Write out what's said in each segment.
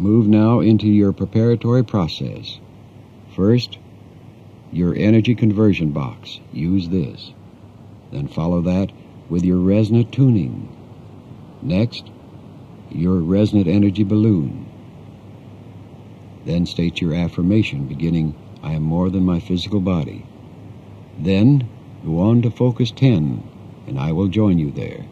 Move now into your preparatory process. First, your energy conversion box. Use this. Then follow that with your resonant tuning. Next, your resonant energy balloon. Then state your affirmation beginning, I am more than my physical body. Then go on to focus 10, and I will join you there.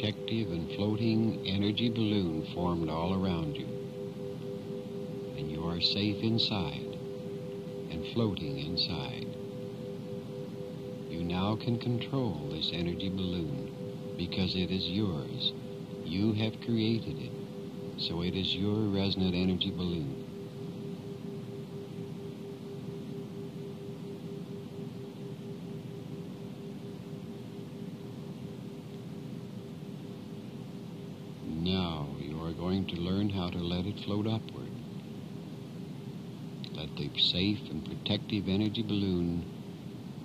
Protective and floating energy balloon formed all around you. And you are safe inside and floating inside. You now can control this energy balloon because it is yours. You have created it, so it is your resonant energy balloon. It float upward. Let the safe and protective energy balloon,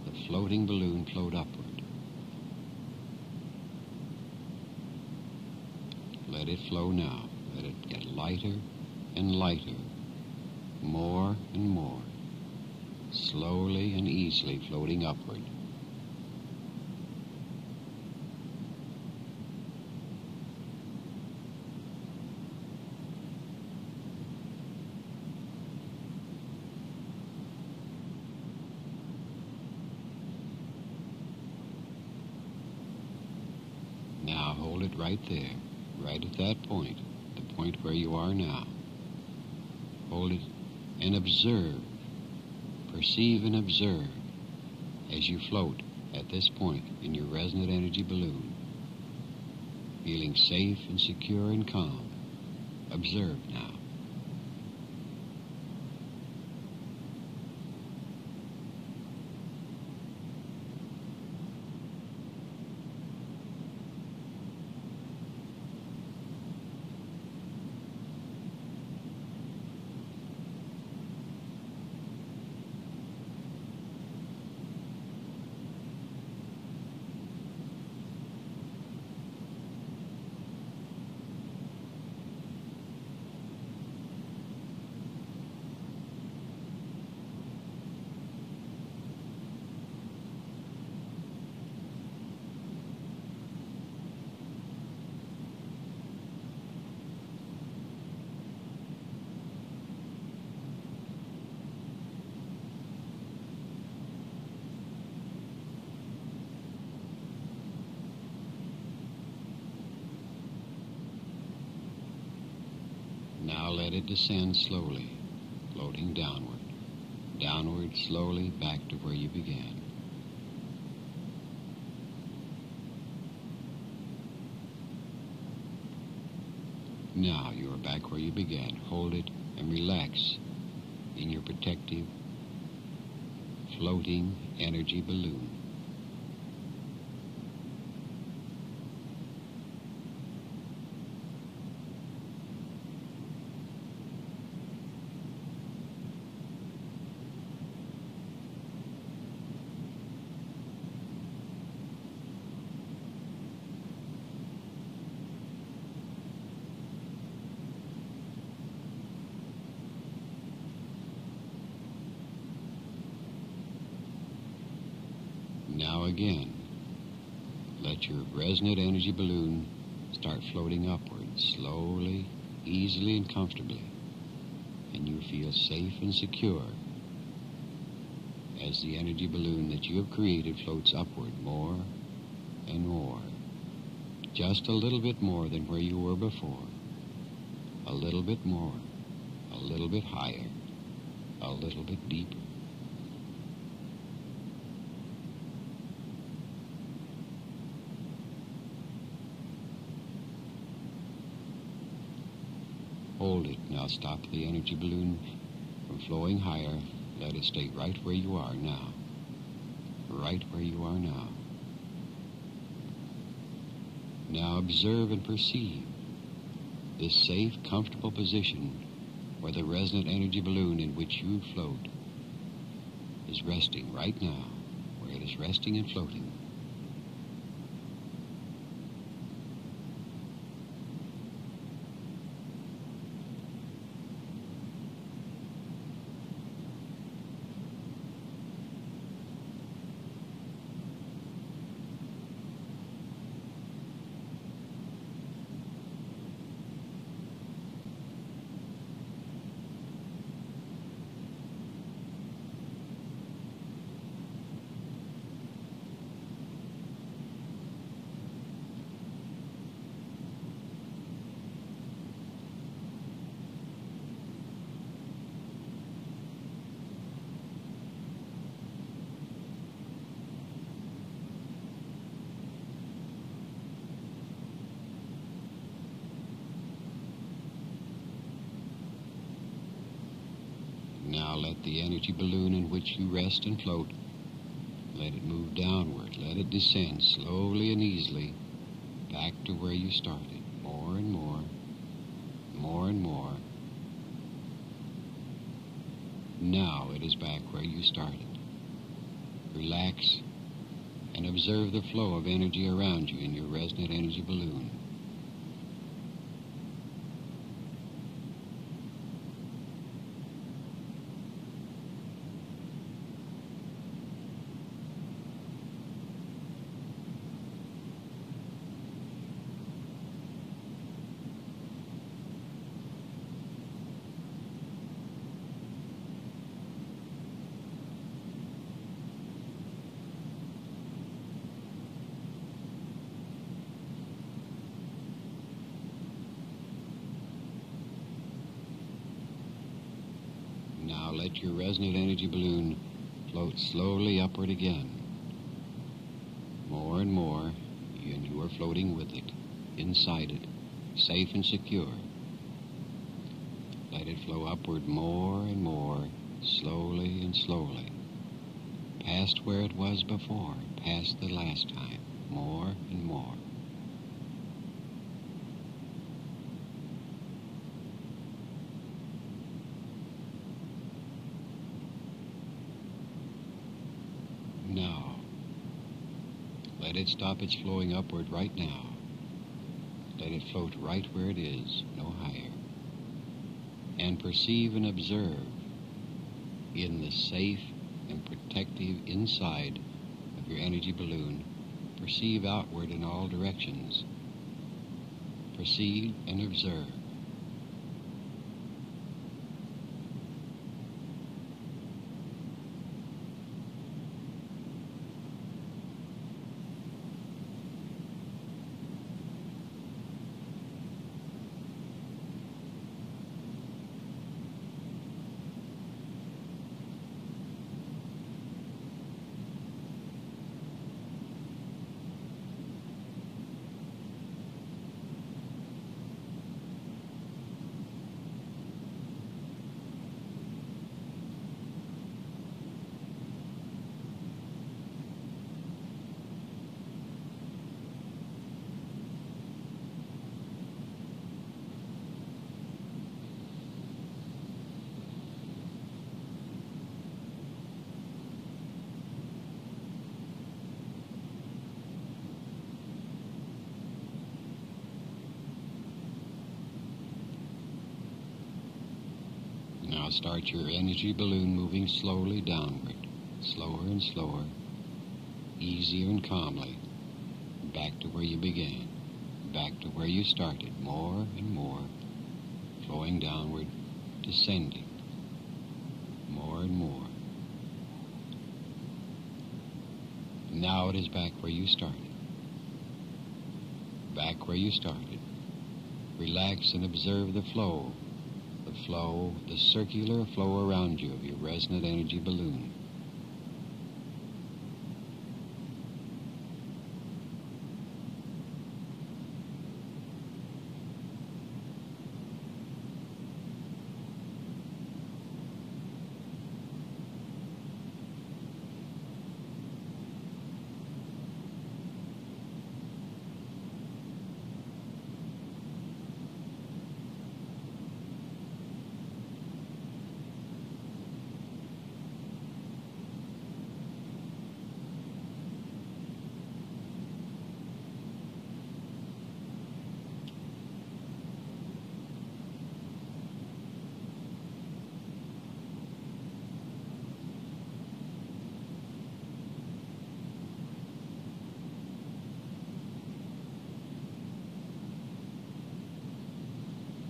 the floating balloon, float upward. Let it flow now. Let it get lighter and lighter, more and more, slowly and easily floating upward. Now hold it right there, right at that point, the point where you are now. Hold it and observe, perceive and observe as you float at this point in your resonant energy balloon, feeling safe and secure and calm. Observe now. Now let it descend slowly, floating downward, downward slowly back to where you began. Now you are back where you began. Hold it and relax in your protective, floating energy balloon. Now again, your resonant energy balloon start floating upward, slowly, easily, and comfortably. And you feel safe and secure as the energy balloon that you have created floats upward more and more. Just a little bit more than where you were before. A little bit more. A little bit higher. A little bit deeper. Hold it. Now stop the energy balloon from flowing higher. Let it stay right where you are now. Right where you are now. Now observe and perceive this safe, comfortable position where the resonant energy balloon in which you float is resting right now, where it is resting and floating. Now let the energy balloon in which you rest and float, let it move downward. Let it descend slowly and easily back to where you started. More and more, more and more. Now it is back where you started. Relax and observe the flow of energy around you in your resonant energy balloon. Now let your resonant energy balloon float slowly upward again. More and more, and you are floating with it, inside it, safe and secure. Let it flow upward more and more, slowly and slowly, past where it was before, past the last time, more and more. Now, let stop its flowing upward right now. Let it float right where it is, no higher. And perceive and observe in the safe and protective inside of your energy balloon. Perceive outward in all directions. Perceive and observe. Now start your energy balloon moving slowly downward, slower and slower, easier and calmly, back to where you began, back to where you started, more and more, flowing downward, descending, more and more. Now it is back where you started, back where you started. Relax and observe the flow flow, the circular flow around you of your resonant energy balloon.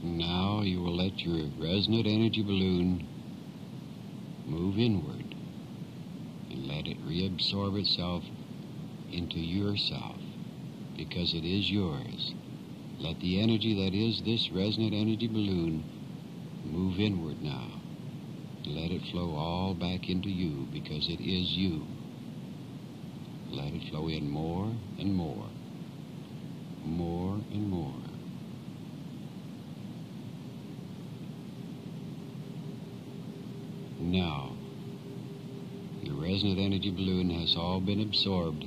Now you will let your resonant energy balloon move inward and let it reabsorb itself into yourself because it is yours. Let the energy that is this resonant energy balloon move inward now. Let it flow all back into you because it is you. Let it flow in more and more, more and more. Now, your resonant energy balloon has all been absorbed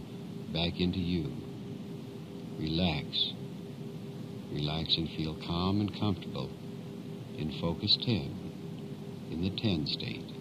back into you. Relax. Relax and feel calm and comfortable in focus 10, in the 10 state.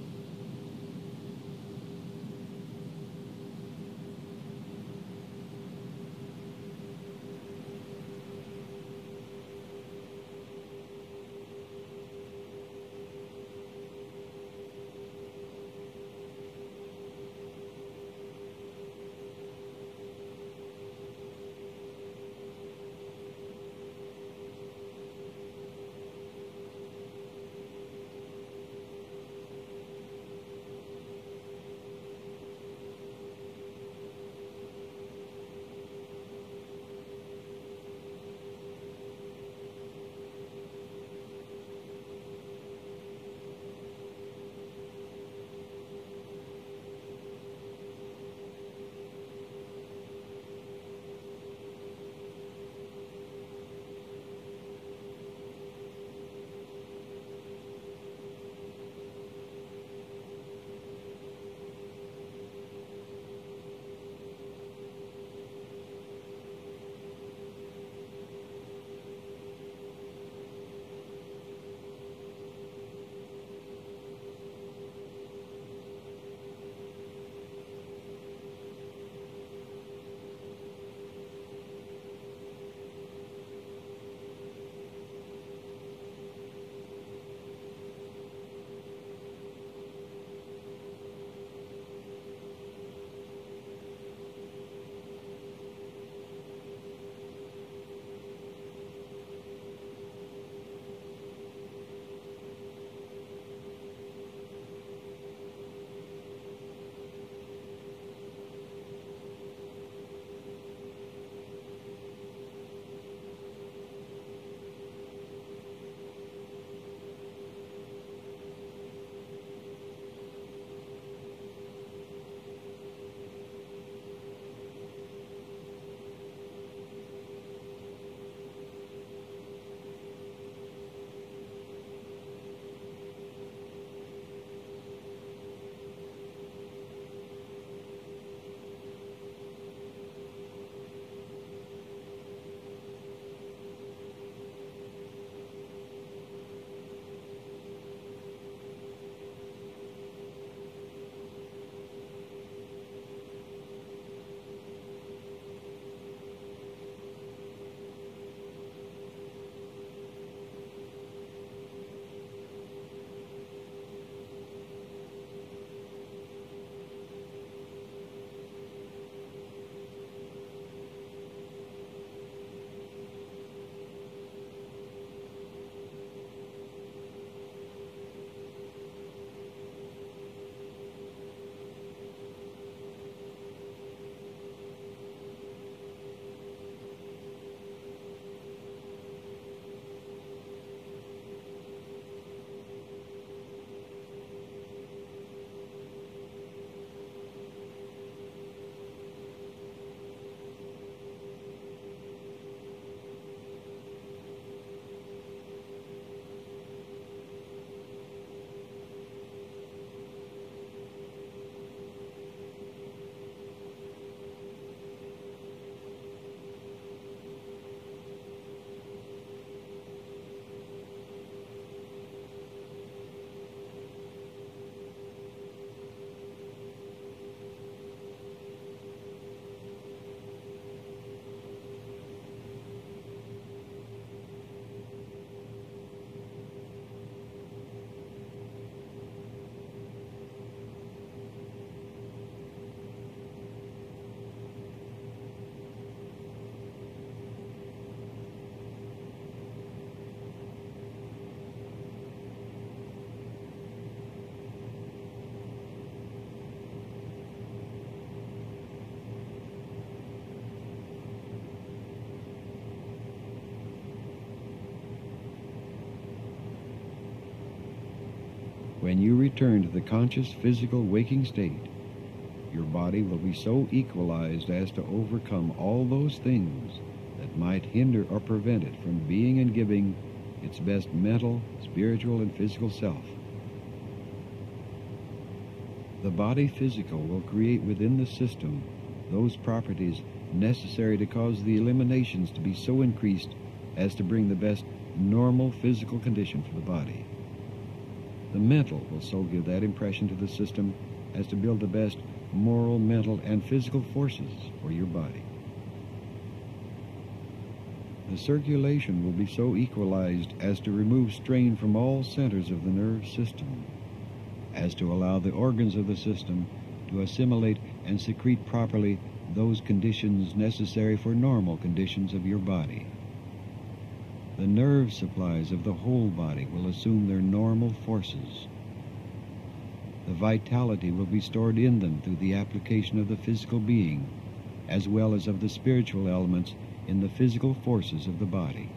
When you return to the conscious physical waking state, your body will be so equalized as to overcome all those things that might hinder or prevent it from being and giving its best mental, spiritual, and physical self. The body physical will create within the system those properties necessary to cause the eliminations to be so increased as to bring the best normal physical condition for the body. The mental will so give that impression to the system as to build the best moral, mental, and physical forces for your body. The circulation will be so equalized as to remove strain from all centers of the nerve system, as to allow the organs of the system to assimilate and secrete properly those conditions necessary for normal conditions of your body. The nerve supplies of the whole body will assume their normal forces. The vitality will be stored in them through the application of the physical being, as well as of the spiritual elements in the physical forces of the body.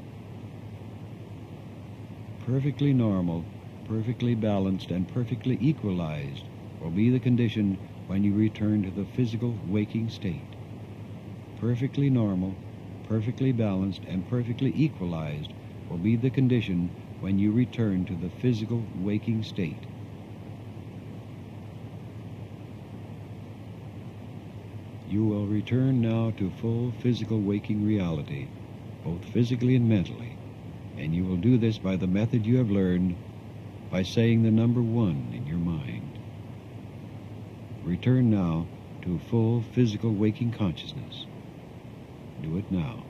Perfectly normal, perfectly balanced, and perfectly equalized will be the condition when you return to the physical waking state. Perfectly normal, perfectly balanced, and perfectly equalized will be the condition when you return to the physical waking state. You will return now to full physical waking reality, both physically and mentally, and you will do this by the method you have learned by saying the number one in your mind. Return now to full physical waking consciousness. Do it now.